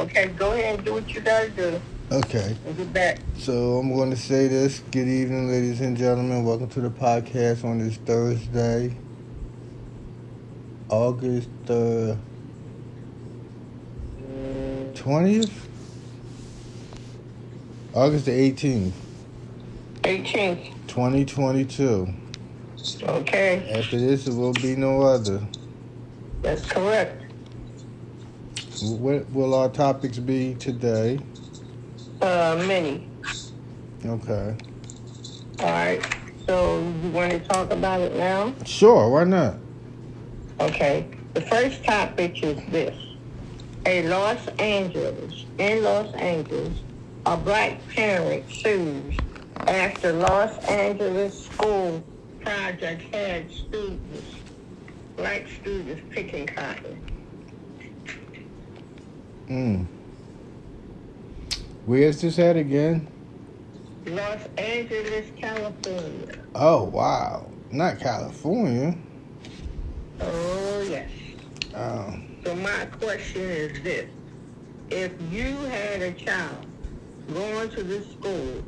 Okay, go ahead and do what you gotta do. Okay. And get back. So I'm going to say this. Good evening, ladies and gentlemen. Welcome to the podcast on this Thursday, August uh, the 20th? August the 18th, 18th. 2022. Okay, After this, it will be no other. that's correct. What will our topics be today? Uh, many. Okay. All right. So you want to talk about it now? Sure, why not? Okay. The first topic is this. A Los Angeles, in Los Angeles, a black parent sues after Los Angeles school project had students, black students picking cotton. Mm. Where's this at again? Los Angeles, California. Oh, wow. Not California. Oh, yes. Oh. So my question is this. If you had a child going to this school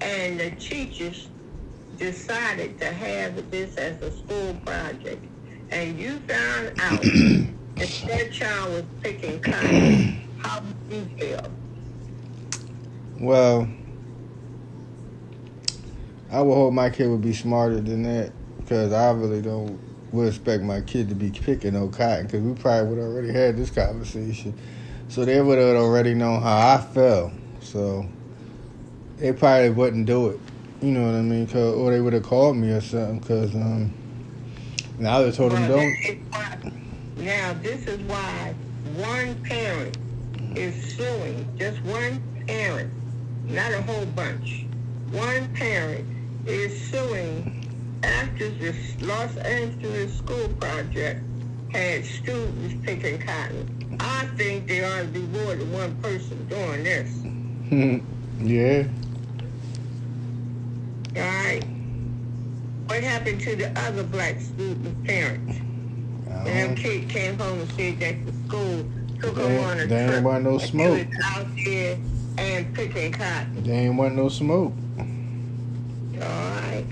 and the teachers decided to have this as a school project and you found out that that child was picking cotton, how would you feel? Well, I would hope my kid would be smarter than that because I really don't would expect my kid to be picking no cotton because we probably would already had this conversation. So they would have already known how I felt. So they probably wouldn't do it. You know what I mean? Cause, or they would have called me or something because um, would have told them don't. That is why- Now, this is why one parent is suing, just one parent, not a whole bunch. One parent is suing after this Los Angeles school project had students picking cotton. I think there ought to be more than one person doing this. yeah. All right? What happened to the other black student parents? Them kids came home and said that the school took They- on a they ain't trip. want no and smoke. Was out there and picking cotton. They ain't want no smoke. All right.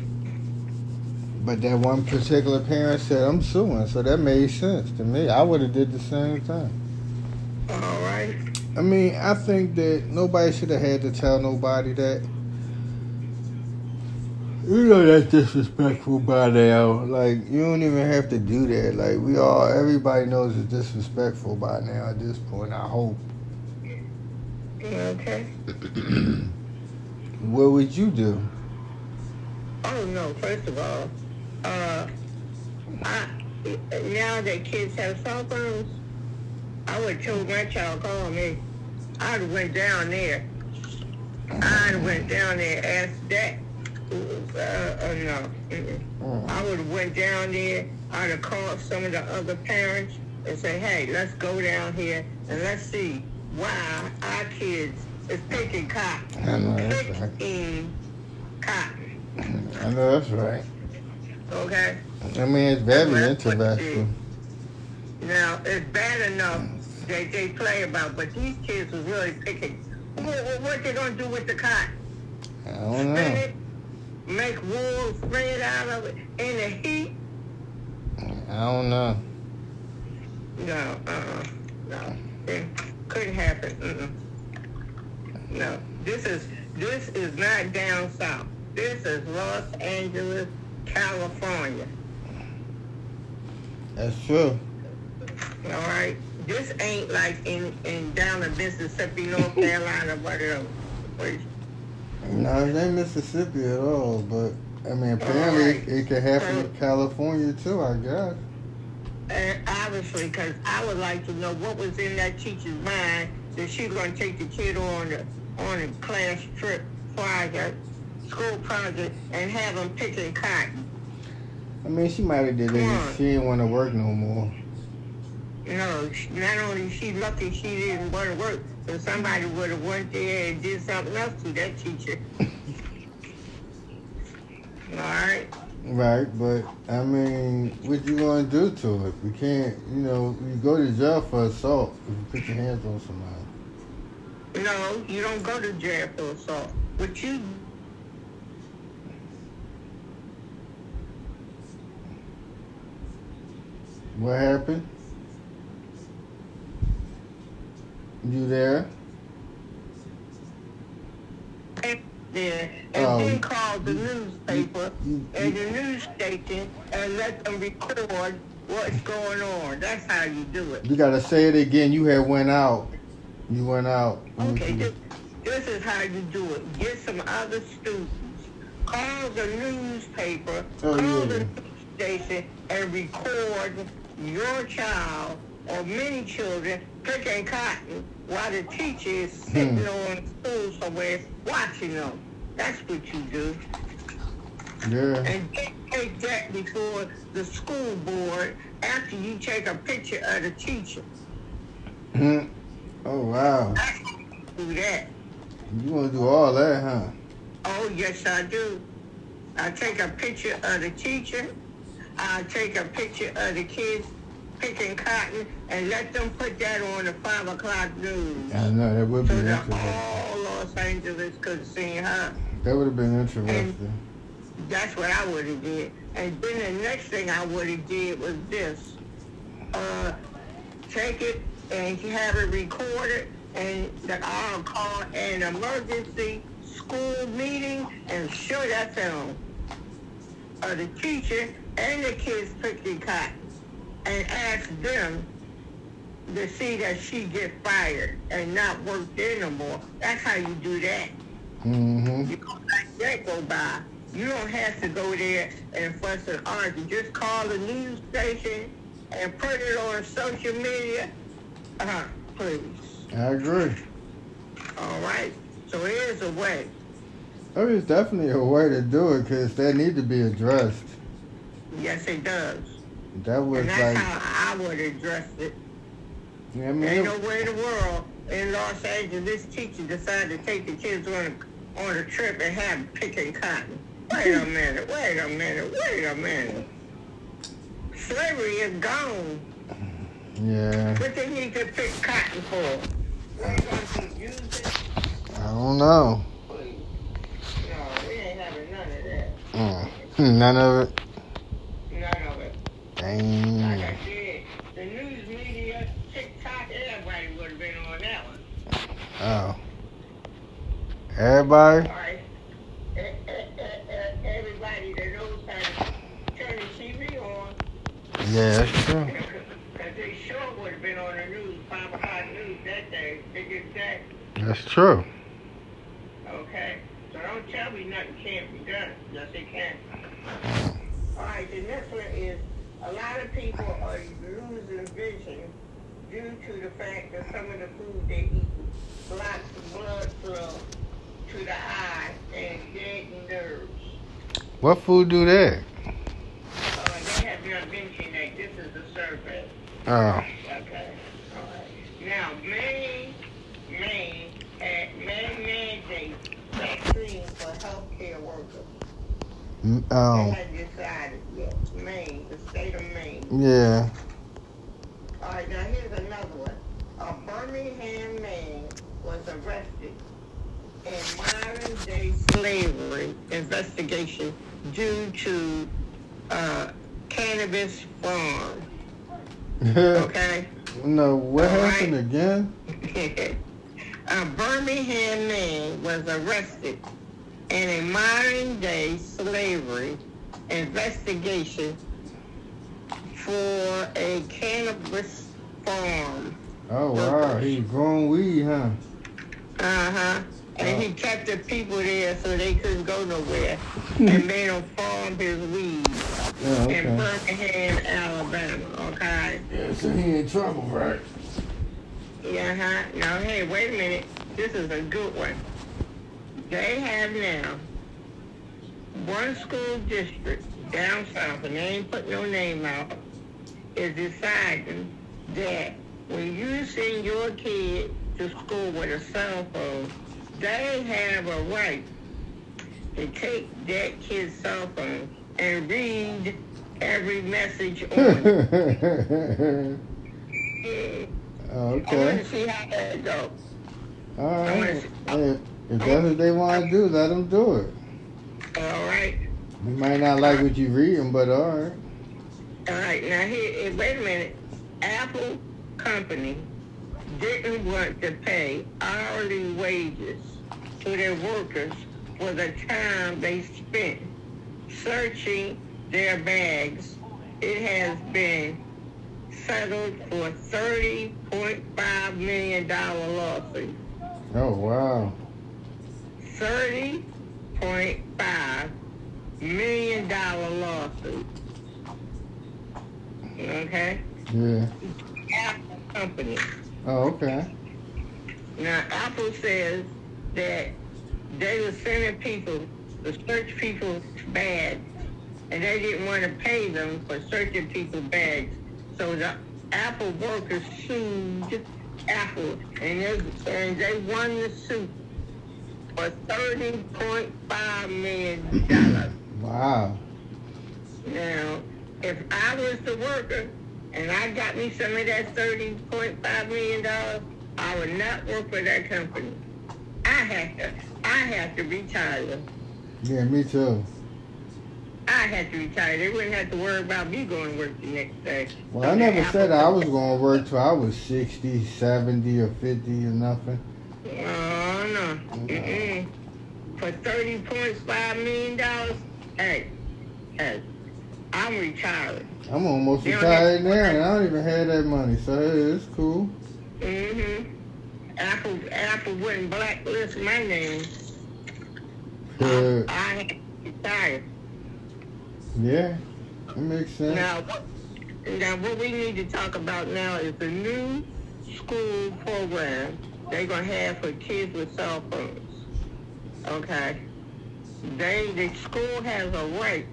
But that one particular parent said, I'm suing, so that made sense to me. I would have did the same thing. All right. I mean, I think that nobody should have had to tell nobody that. You know that's disrespectful by now. Like you don't even have to do that. Like we all, everybody knows it's disrespectful by now at this point. I hope. Okay. What would you do? Oh no. First of all, uh, I now that kids have cell phones, I would have told my child call me. I'd have went down there. I'd have went down there and asked that. Uh, uh, no. Mm-mm. Mm. I would have went down there. I'd have called some of the other parents and say, hey, let's go down here and let's see why our kids is picking cotton. I know that's right. Picking cotton. I know that's right. Okay? I mean, it's very interesting. Now, it's bad enough that they play about, but these kids was really picking. What, what, what they going to do with the cotton? I don't know. Make wool thread out of it in the heat? I don't know. No, uh-uh. No. It couldn't happen. Mm-mm. No. This is this is not down south. This is Los Angeles, California. That's true. All right? This ain't like in, in down in Mississippi, North Carolina, whatever. No, it ain't Mississippi at all, but I mean, apparently it could happen in California too, I guess. And obviously, because I would like to know what was in that teacher's mind that she was going to take the kid on the on a class trip project, school project, and have them picking cotton. I mean, she might have did it. Come if on. She didn't want to work no more. You know, not only she lucky she didn't want to work, but somebody would have went there and did something else to that teacher. All right. Right, but I mean, what you gonna do to it? We can't, you know, you go to jail for assault if you put your hands on somebody. No, you don't go to jail for assault. What you What happened? You there? there and Oh, then call the newspaper you- and the news station and let them record what's going on. That's how you do it. You gotta say it again. You had went out. You went out. Okay, this, this is how you do it. Get some other students. Call the newspaper, Oh, call yeah. the news station, and record your child or many children picking cotton while the teacher is sitting Hmm. on stool somewhere watching them. That's what you do. Yeah. And take that before the school board after you take a picture of the teacher. Hmm. oh wow. Do that. You wanna do all that, huh? Oh, yes, I do. I take a picture of the teacher. I take a picture of the kids picking cotton and let them put that on the 5 o'clock news. I know that would be So interesting. all Los Angeles could see her. That would have been interesting. That's what I would have did. And then the next thing I would have did was this. Uh, take it and have it recorded and that I'll call an emergency school meeting and show that film of the teacher and the kids picking cotton and ask them to see that she get fired and not work there no more. That's how you do that. Mm-hmm. You don't let that go by. You don't have to go there and fuss and argue. Just call the news station and put it on social media. Uh-huh, please. I agree. All right? So here's a way. There is definitely a way to do it because that need to be addressed. Yes, it does. That was like, how I would address it. I mean, Ain't it- nowhere in the world in Los Angeles this teacher decided to take the kids on a, on a trip and have them picking cotton. Wait a minute, wait a minute, wait a minute. Slavery is gone. yeah, What they need to pick cotton for? They going to use it? I don't know. No, we ain't having none of that. Mm. None of it. It. Like. I said, the news media, TikTok, everybody would have been on that one. Oh. Everybody? Right. E- e- e- e- Everybody that knows how to turn the TV on, Yeah, that's true. because they sure would have been on the news, 5 o'clock news that day, biggest day. That's true. Okay? So don't tell me nothing can't be done. Yes, it can. All right, the next one is a lot of people are losing vision due to the fact that some of the food they eat blocks the blood flow to the eye and dead nerves. What food do that? Uh, they have not mentioned that this is a survey. Oh. Okay. All right. Now, Maine, had Maine mandates vaccine for healthcare workers. Mm, They Um, had decided, yes, Maine, the state of Maine. Yeah. All right, now here's another one. A Birmingham man was arrested in modern day slavery investigation due to uh, cannabis farm. Okay? no, what All right. happened again? a Birmingham man was arrested in a modern day slavery investigation for a cannabis farm. Oh, wow. He growing weed, huh? Uh huh. And Oh. he kept the people there so they couldn't go nowhere and made them farm his weed Yeah, in okay. Birmingham, Alabama. Okay? Yeah, so he in trouble, right? Yeah, huh? Now, hey, wait a minute. This is a good one. They have now one school district down south, and they ain't put no name out, is deciding that when you send your kid to school with a cell phone, they have a right to take that kid's cell phone and read every message on it. Oh, I want okay. to see how that goes. All right. If, if that's what they want to do, let them do it. All right. We might not like what you reading, but all right. All right. Now here, eh, wait a minute. Apple Company didn't want to pay hourly wages to their workers for the time they spent searching their bags. It has been settled for $30.5 million lawsuit. Oh, wow. $30.5 million lawsuit. Okay? Yeah. Apple Company. Oh, okay. Now, Apple says that they were sending people to search people's bags, and they didn't want to pay them for searching people's bags. So the Apple workers sued Apple, and they, and they won the suit for $30.5 million. Wow. Now, if I was the worker and I got me some of that $30.5 million, I would not work for that company. I have to, I have to retire. Yeah, me too. I had to retire. They wouldn't have to worry about me going to work the next day. Well, I never said I was going to work till I was 60, 70, or 50 or nothing. Oh, no. Mm-mm. For $30.5 million, hey, hey, I'm retired. I'm almost retired now, and I don't even have that money, so it's cool. Mm-hmm. Apple, Apple wouldn't blacklist my name. Good. I, I had to retire. Yeah, that makes sense. Now, what, now, what we need to talk about now is the new school program they're going to have for kids with cell phones. Okay? They, the school has a right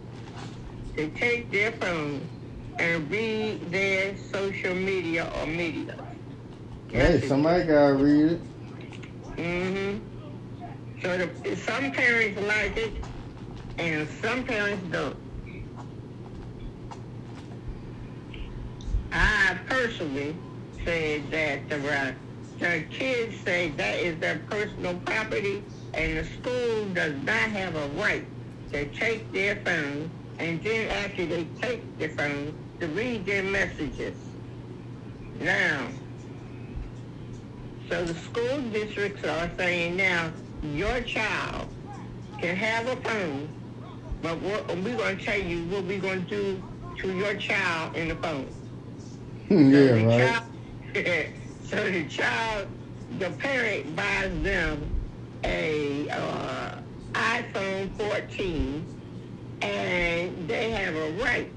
to take their phone and read their social media or media. Hey, somebody got to read it. Mm-hmm. So the, some parents like it, and some parents don't. I personally say that the, the kids say that is their personal property, and the school does not have a right to take their phone, and then after they take the phone, to read their messages. Now, so the school districts are saying now, your child can have a phone, but we're, we're going to tell you what we're going to do to your child in the phone. yeah, so right. Child, so the child, the parent buys them a uh, iPhone 14, and they have a right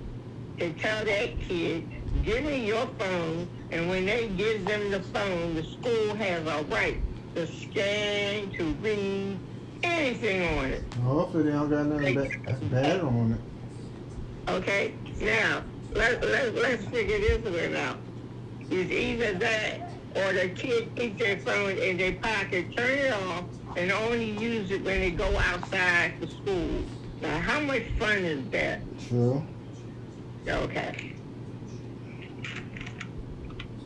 to tell that kid, give me your phone, and when they give them the phone, the school has a right to scan, to read, anything on it. Hopefully they don't got nothing bad, that's bad on it. Okay? Now, let, let, let's figure this one out. It's either that or the kid keeps their phone in their pocket, turn it off, and only use it when they go outside to school. Now, how much fun is that? True. Okay.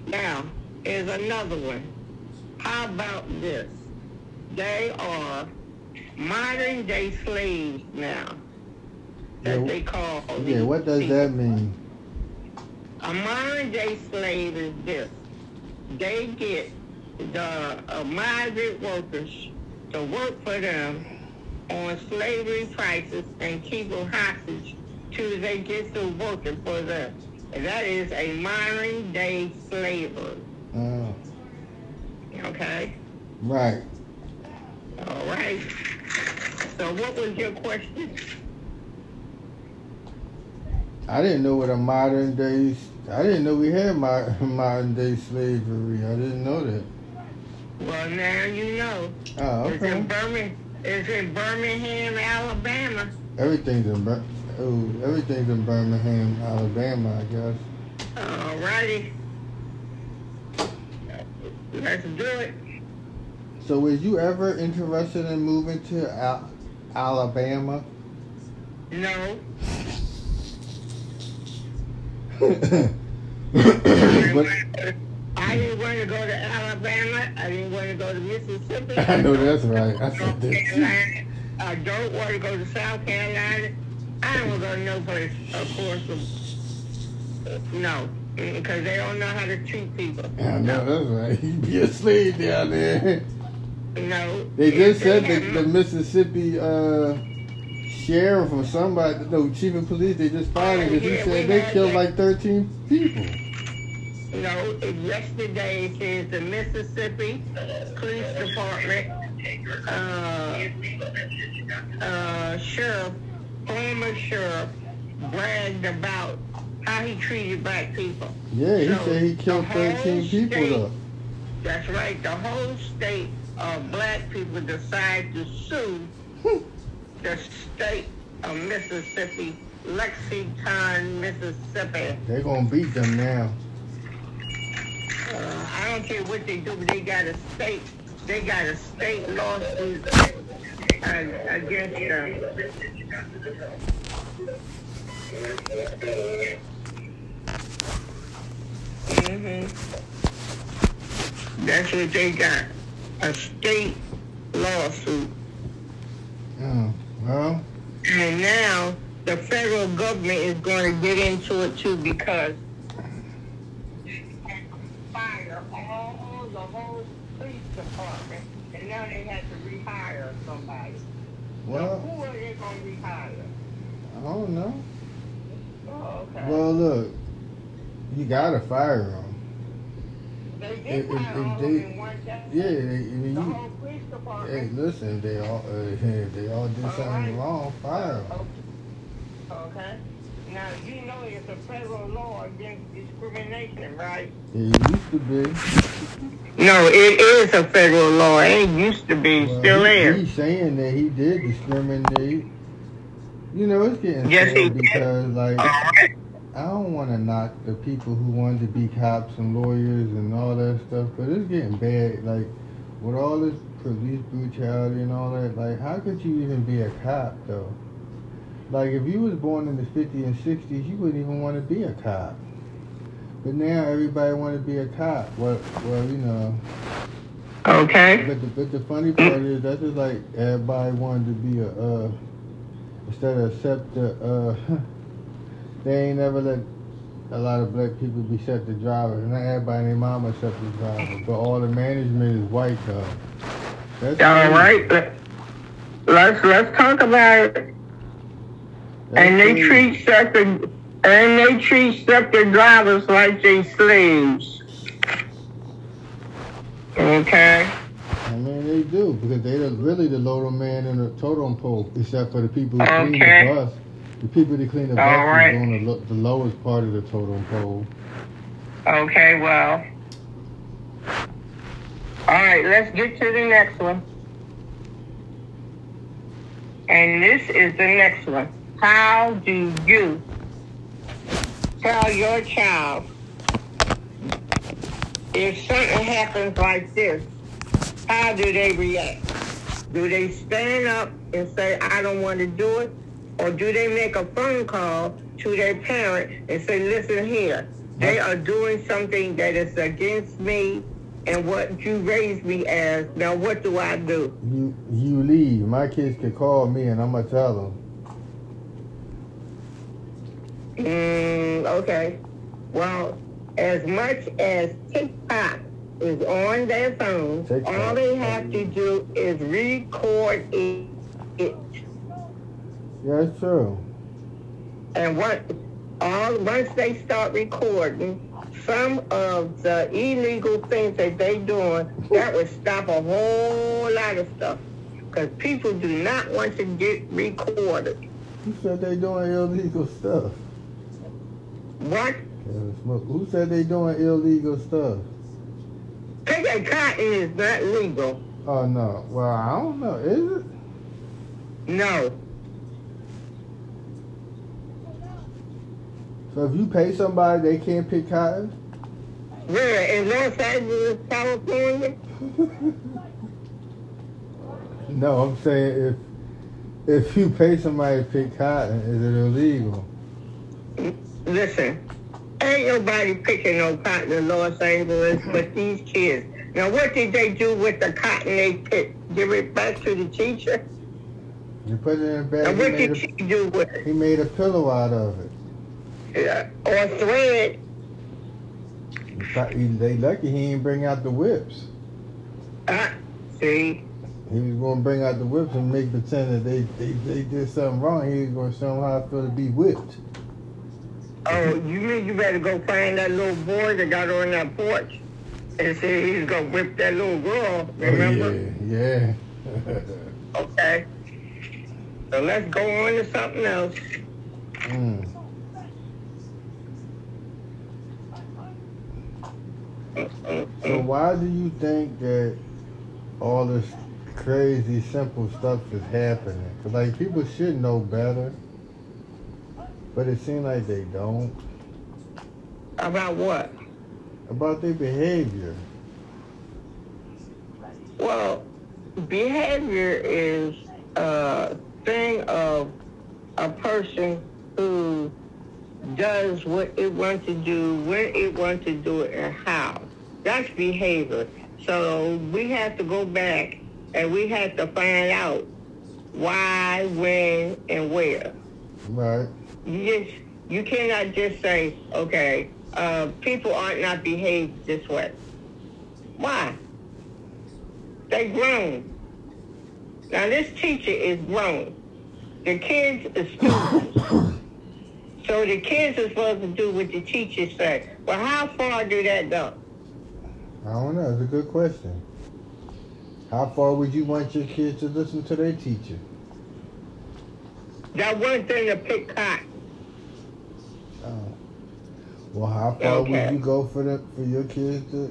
Now, is another one. How about this? They are modern day slaves now. That Yeah, they call Yeah, what does people. that mean? A modern day slave is this. They get the uh, migrant workers to work for them on slavery prices and keep them hostage till they get to working for them. And that is a modern day slavery. Oh, Okay? right. All right. So what was your question? I didn't know what a modern day. I didn't know we had mo- modern day slavery. I didn't know that. Well, now you know. Oh, It's okay. in Birmingham. It's in Birmingham, Alabama. Everything's in Bir- oh, everything's in Birmingham, Alabama. I guess. Alrighty. Let's do it. So, was you ever interested in moving to Al- Alabama? No. but I didn't want to go to Alabama I, didn't want to go to Mississippi. I know that's right. I said North that. Carolina. I don't want to go to South Carolina. I don't want to go to no place, of course. No, because they don't know how to treat people. I know that's right. You be a slave down there. No. They just said that the Mississippi uh, sheriff or somebody, no chief of police, they just fired him because he said they killed that. like 13 people. No, yesterday it says the Mississippi Police Department uh, uh, sheriff, former sheriff, bragged about how he treated black people. Yeah, he So, said he killed 13 people state- though. That's right. The whole state of black people decided to sue the state of Mississippi, Lexington, Mississippi. They're gonna beat them now. Uh, I don't care what they do, but they got a state, they got a state lawsuit uh, against them. hmm That's what they got, a state lawsuit. Oh, well, And now the federal government is going to get into it too because they had to fire all the whole police department, and now they have to rehire somebody. So well, who are they going to rehire? I don't know. Oh, okay. Well, look, you gotta fire them. they if- did if- fire if all of they- them in one day. Yeah, they, I mean, The you, whole police department. hey, listen, they all, uh, if they all did All something right. wrong, fire them. Okay. Okay. Now you know it's a federal law against discrimination, right? It used to be. No, it is a federal law. It used to be, Well, still he- is. He's saying that he did discriminate. You know, it's getting Yes, he sad did. because, like. I don't want to knock the people who wanted to be cops and lawyers and all that stuff, but it's getting bad. Like, with all this police brutality and all that, like, how could you even be a cop, though? Like, if you was born in the 50s and 60s, you wouldn't even want to be a cop. But now everybody want to be a cop. Well, well, you know. Okay. But the, but the funny part is that's just like everybody wanted to be a uh instead of accept the uh they ain't never let a lot of black people be SEPTA drivers. Not everybody and their mama SEPTA driver, but all the management is white though. That's All crazy. right. let- Let's let's talk about And they treat SEPTA and they treat SEPTA drivers like they slaves. Okay. I mean they do because they are really the lower man in the totem pole, except for the people who clean the bus. The people that clean the bus All right. is on the, the lowest part of the totem pole. Okay, well. All right, let's get to the next one. And this is the next one. How do you tell your child if something happens like this, how do they react? Do they stand up and say, I don't want to do it? Or do they make a phone call to their parent and say, listen here, they are doing something that is against me and what you raised me as. Now, what do I do? You you leave. My kids can call me and I'm gonna tell them. Mm, okay. Well, as much as TikTok is on their phone, TikTok. all they have to do is record it. it. Yeah, it's true. And what all once they start recording, some of the illegal things that they doing, that would stop a whole lot of stuff. Because people do not want to get recorded. Who said they doing illegal stuff? What? Who said they doing illegal stuff? Picking cotton is not legal. Oh no. Well, I don't know. Is it? No. So if you pay somebody, they can't pick cotton. Where? In Los Angeles, California? no, I'm saying if if you pay somebody to pick cotton, is it illegal? Mm. Listen, ain't nobody picking no cotton in Los Angeles but these kids. Now, what did they do with the cotton they picked? Give it back to the teacher? You put it in a bag. And what did a, she do with it? he made a pillow out of it. Yeah. Or thread? He thought- he- They lucky he didn't bring out the whips. Uh, see? He was going to bring out the whips and make pretend that they, they, they did something wrong. He was going to show them how to be whipped. Oh, you mean you better go find that little boy that got on that porch and say he's gonna whip that little girl, remember? Oh, yeah, yeah. Okay. So let's go on to something else. mm. So why do you think that all this crazy simple stuff is happening? Cause like people should know better, but it seems like they don't About what? about their behavior. Well, behavior is a thing of a person who does what it wants to do, when it wants to do it, and how. That's behavior. So we have to go back and we have to find out why, when, and where. Right. You just you cannot just say, okay, uh, people aren't not behave this way. Why? They grown. Now this teacher is grown. The kids are students. so the kids are supposed to do what the teacher say. Well, how far do that go? I don't know. It's a good question. How far would you want your kids to listen to their teacher? That one thing to pick cotton. Well, how far Okay. would you go for the, for your kids to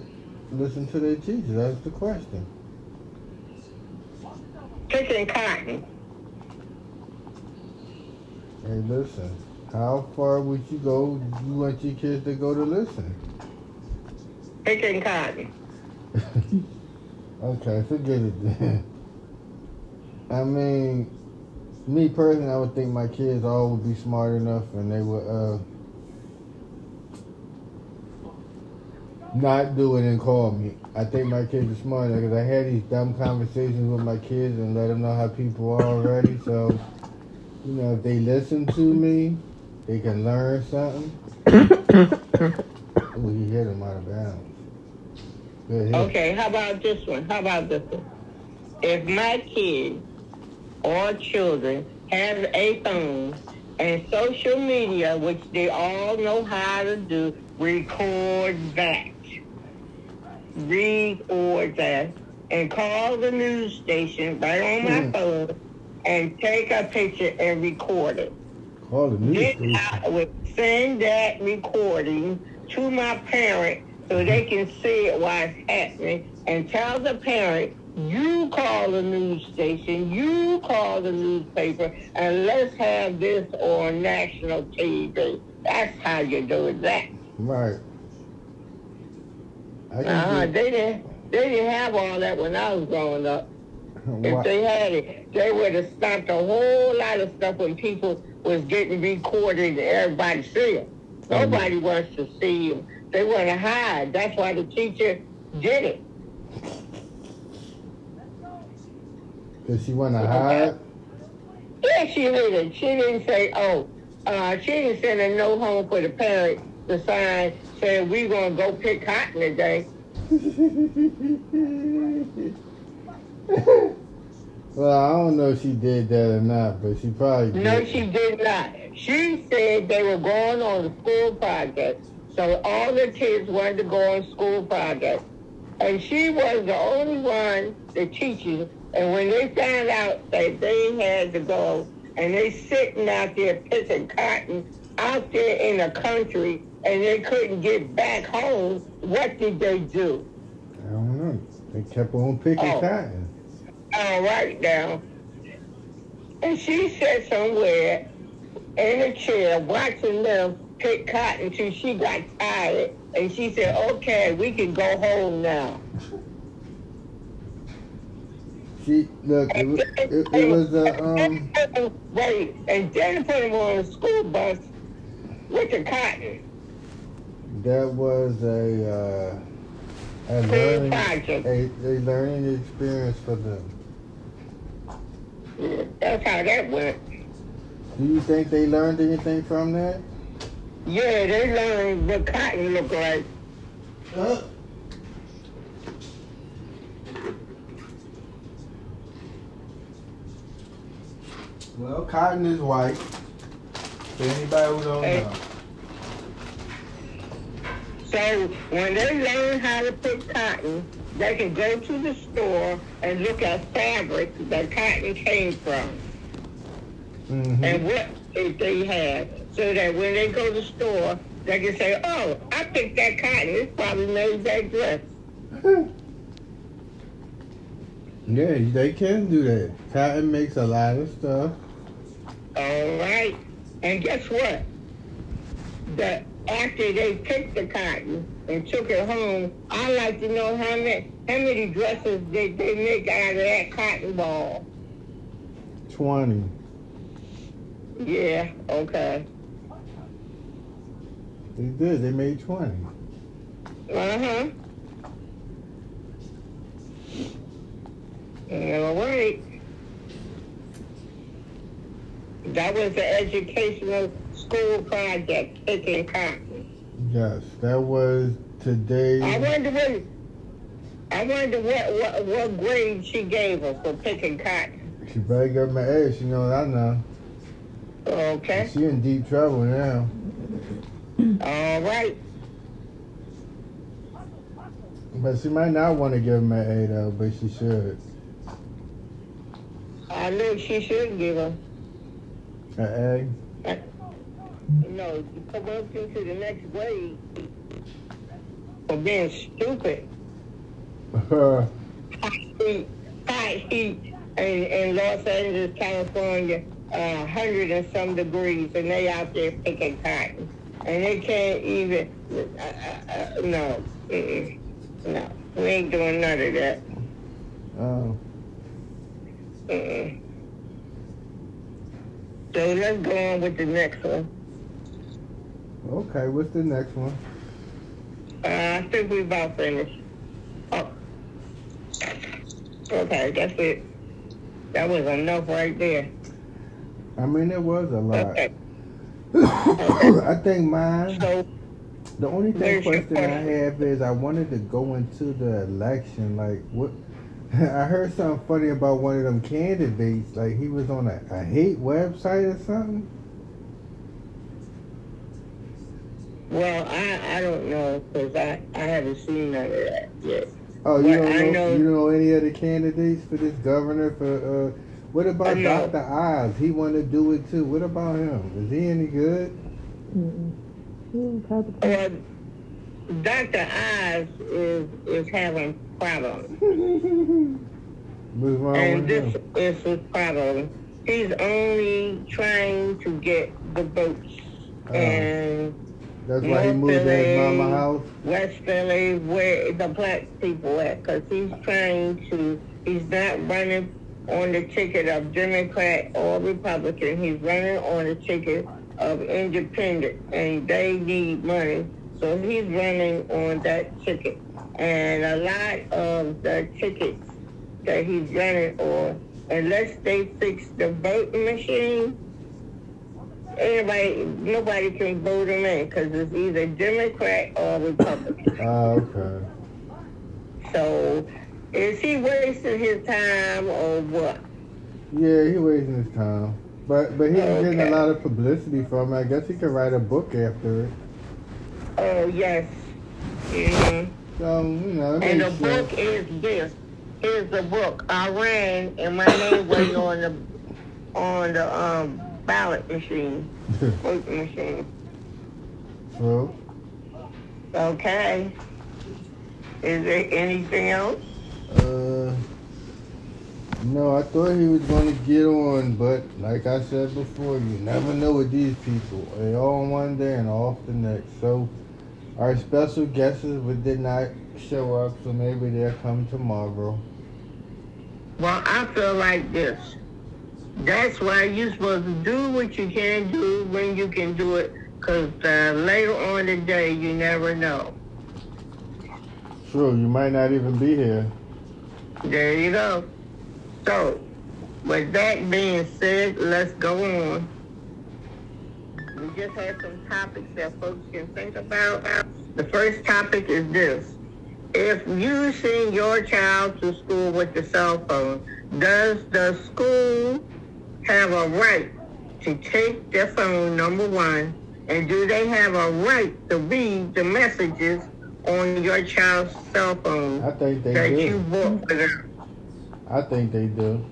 listen to their teacher? That's the question. Picking cotton. Hey, listen. How far would you go? You want your kids to go to listen? Picking cotton. okay, forget it then. I mean, me personally, I would think my kids all would be smart enough and they would uh not do it and call me. I think my kids are smart because I had these dumb conversations with my kids and let them know how people are already. So, you know, if they listen to me, they can learn something. Ooh, hit him out of bounds. Okay, how about this one? How about this one? If my kids or children have a phone and social media, which they all know how to do, record that. Record that. And call the news station right on my Hmm. phone and take a picture and record it. Call the news Then station. I would send that recording to my parent so they can see it while it's happening and tell the parent, you call the news station, you call the newspaper, and let's have this on national TV. That's how you do that. Right. Can They didn't they didn't have all that when I was growing up. If they had it, they would have stopped a whole lot of stuff when people was getting recorded and everybody see them. Nobody wants to see them. They want to hide. That's why the teacher did it. does she want to hide? Yeah, she didn't. She didn't say, oh, uh, she didn't send a note home for the parent to sign saying we going to go pick cotton today. well, I don't know if she did that or not, but she probably did. No, she did not. She said they were going on a school project. So all the kids wanted to go on school project. And she was the only one, the teachers, and when they found out that they had to go, and they sitting out there picking cotton out there in the country, and they couldn't get back home, what did they do? I don't know. They kept on picking Oh. cotton. All right now. And she sat somewhere in a chair watching them pick cotton till she got tired. And she said, okay, we can go home now. She look. It, wa- it, it was a um. Wait, and then put them on a school bus with the cotton. That was a uh, A learning, a, a learning experience for them. Yeah, that's how that went. Do you think they learned anything from that? Yeah, they learned what cotton look like. Uh, well, cotton is white. For anybody who don't Hey. know. So when they learn how to pick cotton, they can go to the store and look at fabric that cotton came from hmm and what they have. So that when they go to the store, they can say, oh, I picked that cotton. It probably made that dress. yeah, they can do that. Cotton makes a lot of stuff. All right. And guess what? The after they picked the cotton and took it home, I like to know how many how many dresses they, they make out of that cotton ball. 20. Yeah, okay. They did. They made 20. Uh-huh. All right. That was the educational school project, picking cotton. Yes, that was today. I wonder what I wonder what, what what grade she gave her for picking cotton. She better get my ass. You know what I know. Okay. She in deep trouble now. All right. But she might not want to give him an A though, but she should. I know she should give her. An No, you come up into the next grade for being stupid. Hot heat, hot heat in, in Los Angeles, California, uh, 100 and some degrees, and they out there picking cotton. And they can't even, uh, uh, uh, no, no, we ain't doing none of that. oh. Mm-mm. So let's go on with the next one. Okay, what's the next one? Uh, I think we about finished. Oh. Okay, that's it. That was enough right there. I mean, it was a lot. Okay, I think mine. so The only thing question I have is I wanted to go into the election. Like what? I heard something funny about one of them candidates. Like he was on a, a hate website or something. Well, I, I don't know because I, I haven't seen none of that yet. Oh, you don't know, know- You don't know any other candidates for this governor? For uh, what about Dr. Oz? He want to do it too. What about him? Is he any good? Well, Dr. Oz is is having problems, What's wrong and this him? is his problem. He's only trying to get the votes, Oh. and That's why he North moved to his mama house. West Philly, where the black people at, because he's trying to. He's not running on the ticket of Democrat or Republican. He's running on the ticket of independent, and they need money, so he's running on that ticket. And a lot of the tickets that he's running on, unless they fix the voting machine, anybody, nobody can vote him in because it's either Democrat or Republican. Oh, okay. So, is he wasting his time or what? Yeah, he wasting his time. But but he's getting a lot of publicity from it. I guess he could write a book after it. Oh yes. hmm So, you know, And the makes book is this. Here's the book. I ran and my name was on the on the um ballot machine, voting machine. so, Okay. Is there anything else? uh, no, I thought he was going to get on, but like I said before, you never know with these people. They all one day and off the next. So, our special guests would- did not show up, so maybe they'll come tomorrow. Well, I feel like this. That's why you're supposed to do what you can do when you can do it, because uh, later on in the day, you never know. True, you might not even be here. There you go. So, with that being said, let's go on. We just have some topics that folks can think about. The first topic is this. If you send your child to school with the cell phone, does the school have a right to take their phone, number one, and do they have a right to read the messages on your child's cell phone I think they that you do. bought for them? I think they do.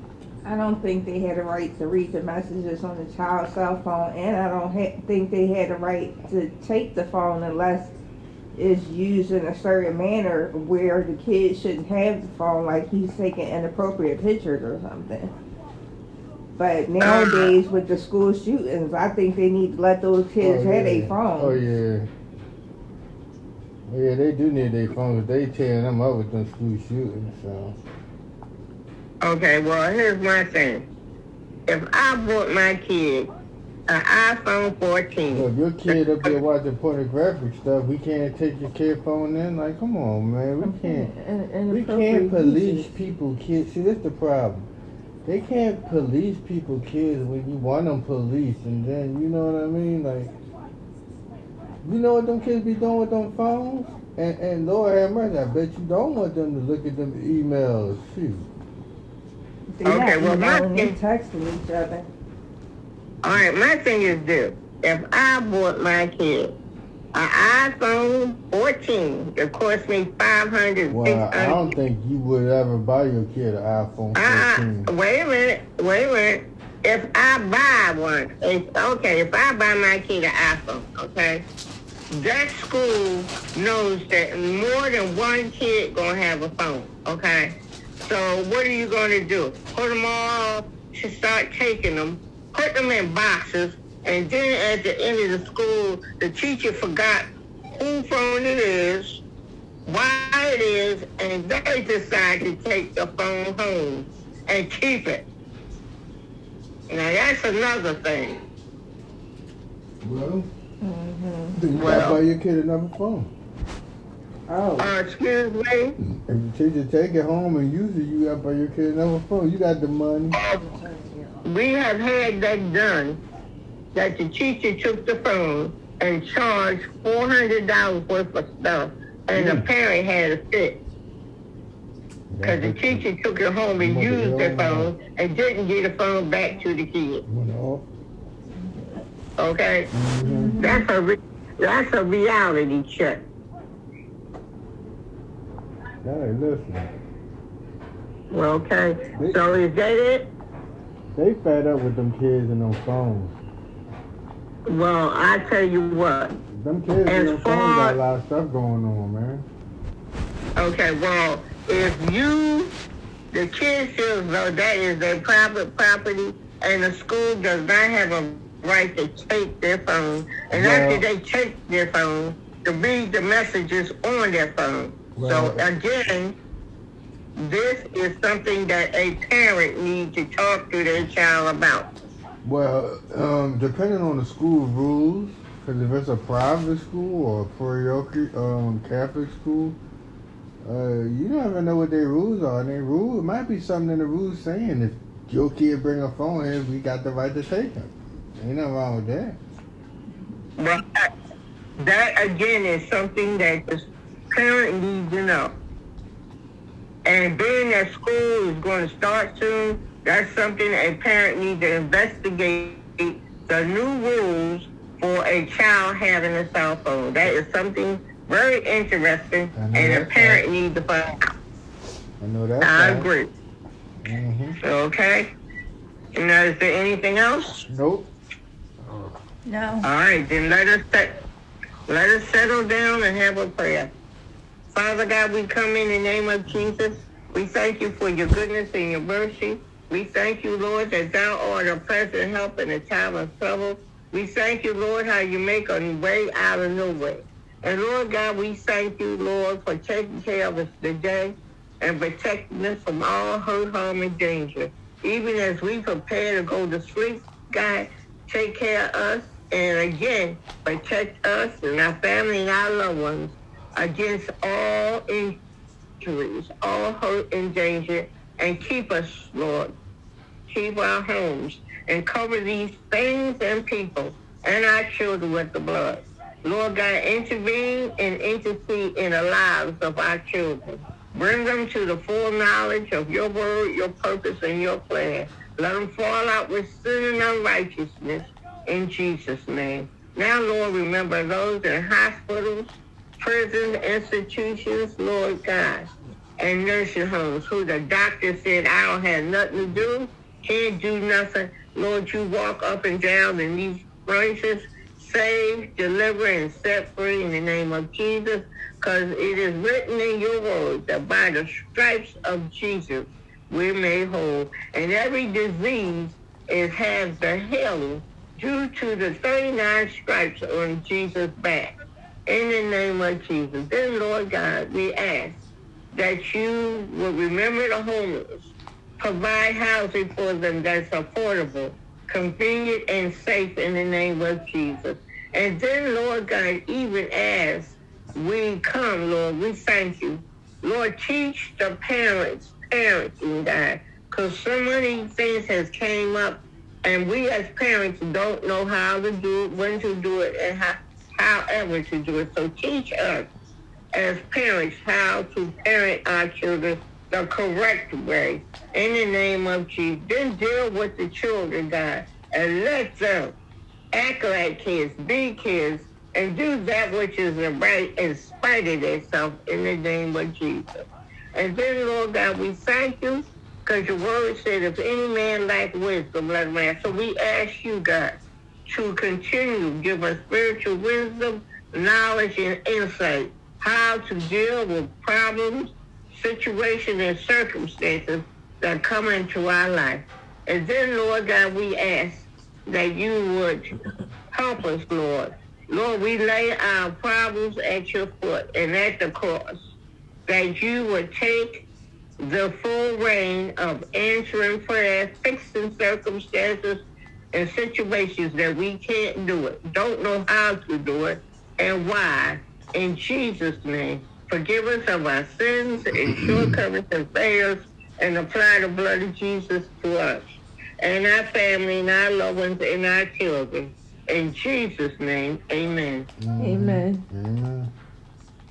I don't think they had a right to read the messages on the child's cell phone, and I don't ha- think they had a right to take the phone unless it's used in a certain manner where the kid shouldn't have the phone, like he's taking inappropriate pictures or something. But nowadays, with the school shootings, I think they need to let those kids oh, have yeah. a phone. Oh yeah. Oh, yeah, they do need their phones. They tearing them up with them school shootings. So Okay, well, here's my thing. If I bought my kid an iPhone 14, Look, your kid up there watching pornographic stuff. We can't take your kid phone in. Like, come on, man. We can't. And- and We can't police uses. people, kids. See, that's the problem. They can't police people, kids, when you want them police, and then you know what I mean. Like, you know what them kids be doing with them phones? And and Lord have mercy, I bet you don't want them to look at them emails. Shoot. They're Okay, well, my emailing and thing- texting each other. all right, my thing is this. If I bought my kid an iPhone 14, it cost me 500 Well, I don't think you would ever buy your kid an iPhone Uh, 14. wait a minute, wait a minute. If I buy one, if, okay, if I buy my kid an iPhone, okay, that school knows that more than one kid gonna have a phone, okay? So what are you gonna do? Put them all to start taking them, put them in boxes, and then at the end of the school, the teacher forgot who phone it is, why it is, and they decide to take the phone home and keep it. Now that's another thing. Well, hmm then you Well- gotta buy your kid another phone. Oh. Uh, excuse me. If the teacher take it home and use it, you gotta buy your kid another phone. You got the money. We have had that done. That the teacher took the phone and charged four hundred dollars worth of stuff, and the Mm. parent had a fit because the teacher took it home and used the phone and didn't get the phone back to the kid. Okay, Mhm. that's a re- that's a reality check. Hey, listen. Well, okay, so is that it? They fed up with them kids and them phones. Well, I tell you what. Them kids As phones far- got a lot of stuff going on, man. Okay, well, if you, the kids feels though that is their private property, and the school does not have a right to take their phone, and Well- after they take their phone, to read the messages on their phone. Well- so again, this is something that a parent needs to talk to their child about. Well, um, depending on the school rules, because if it's a private school or a parochial um, Catholic school, uh, you even know what their rules are. And their rule, it might be something in the rules saying if your kid bring a phone here, we got the right to take him. Ain't nothing wrong with that. Well, that- that again is something that the parent needs to know. And being that school is going to start soon, that's something a parent needs to investigate the new rules for a child having a cell phone. That is something very interesting, and a parent right. needs to find out. I know that. I agree. Mm-hmm. Okay. Now, is there anything else? Nope. No. All right, then let us set, let us settle down and have a prayer. Father God, we come in the name of Jesus. We thank you for your goodness and your mercy. We thank you, Lord, that thou art a present help in a time of trouble. We thank you, Lord, how you make a way out of no way. And Lord God, we thank you, Lord, for taking care of us today and protecting us from all hurt, harm, and danger. Even as we prepare to go to sleep, God, take care of us and again protect us and our family and our loved ones against all injuries, all hurt and danger, and keep us, Lord. Keep our homes and cover these things and people and our children with the blood. Lord God, intervene and intercede in the lives of our children. Bring them to the full knowledge of your word, your purpose, and your plan. Let them fall out with sin and unrighteousness in Jesus' name. Now, Lord, remember those in hospitals, prisons, institutions, Lord God, and nursing homes who the doctor said, I don't have nothing to do, can't do nothing. Lord, you walk up and down in these places, save, deliver, and set free in the name of Jesus, because it is written in your word that by the stripes of Jesus we're made whole. And every disease is has the healing due to the 39 stripes on Jesus' back. In the name of Jesus. Then, Lord God, we ask that you will remember the homeless, provide housing for them that's affordable, convenient, and safe in the name of Jesus. And then, Lord God, even as we come, Lord, we thank you. Lord, teach the parents, parenting, God, because so many things has came up, and we as parents don't know how to do it, when to do it, and how, however to do it. So teach us as parents how to parent our children the correct way in the name of Jesus. Then deal with the children, God, and let them act like kids, be kids, and do that which is right in spite of themselves in the name of Jesus. And then, Lord God, we thank you because your word said if any man lack wisdom, let him ask. So we ask you, God, to continue give us spiritual wisdom, knowledge, and insight how to deal with problems, situations, and circumstances that come into our life. And then, Lord God, we ask that you would help us, Lord. Lord, we lay our problems at your foot and at the cross, that you would take the full reign of answering prayers, fixing circumstances, and situations that we can't do it, don't know how to do it, and why. In Jesus' name, forgive us of our sins and shortcomings and failures, and apply the blood of Jesus to us and our family and our loved ones and our children. In Jesus' name, amen. Amen. Amen.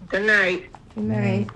Good night. Good night.